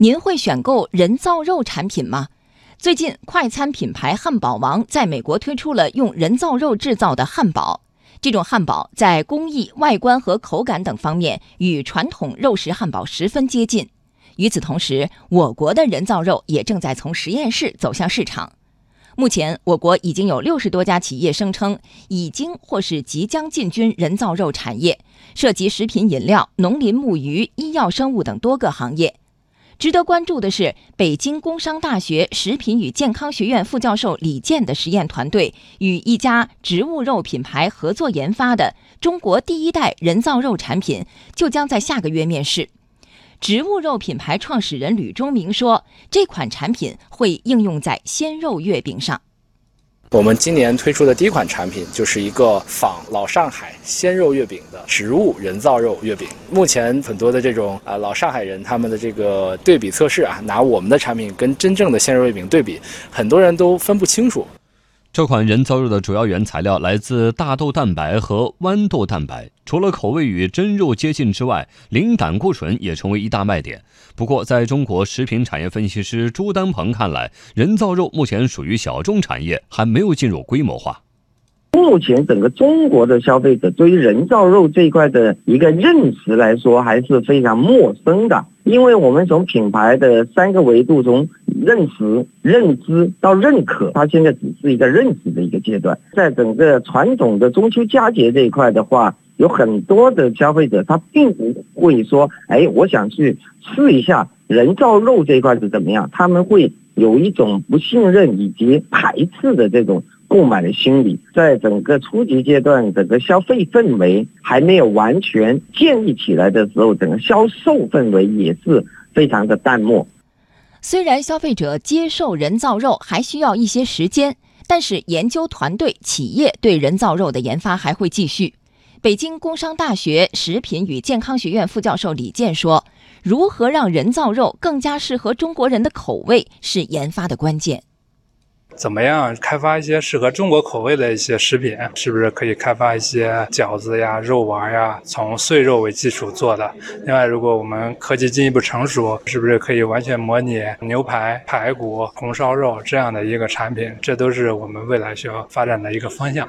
您会选购人造肉产品吗？最近，快餐品牌汉堡王在美国推出了用人造肉制造的汉堡。这种汉堡在工艺、外观和口感等方面与传统肉食汉堡十分接近。与此同时，我国的人造肉也正在从实验室走向市场。目前，我国已经有六十多家企业声称已经或是即将进军人造肉产业，涉及食品饮料、农林牧渔、医药生物等多个行业。值得关注的是，北京工商大学食品与健康学院副教授李健的实验团队与一家植物肉品牌合作研发的中国第一代人造肉产品，就将在下个月面世。植物肉品牌创始人吕忠明说：“这款产品会应用在鲜肉月饼上。我们今年推出的第一款产品就是一个仿老上海鲜肉月饼的植物人造肉月饼。目前很多的这种啊老上海人他们的这个对比测试啊，拿我们的产品跟真正的鲜肉月饼对比，很多人都分不清楚。”这款人造肉的主要原材料来自大豆蛋白和豌豆蛋白，除了口味与真肉接近之外，零胆固醇也成为一大卖点。不过，在中国食品产业分析师朱丹鹏看来，人造肉目前属于小众产业，还没有进入规模化。目前，整个中国的消费者对于人造肉这一块的一个认识来说，还是非常陌生的，因为我们从品牌的三个维度从。认识、认知到认可，它现在只是一个认识的一个阶段。在整个传统的中秋佳节这一块的话，有很多的消费者他并不会说：“哎，我想去试一下人造肉这一块是怎么样。”他们会有一种不信任以及排斥的这种购买的心理。在整个初级阶段，整个消费氛围还没有完全建立起来的时候，整个销售氛围也是非常的淡漠。虽然消费者接受人造肉还需要一些时间，但是研究团队、企业对人造肉的研发还会继续。北京工商大学食品与健康学院副教授李健说：“如何让人造肉更加适合中国人的口味，是研发的关键。”怎么样开发一些适合中国口味的一些食品？是不是可以开发一些饺子呀、肉丸呀，从碎肉为基础做的？另外，如果我们科技进一步成熟，是不是可以完全模拟牛排、排骨、红烧肉这样的一个产品？这都是我们未来需要发展的一个方向。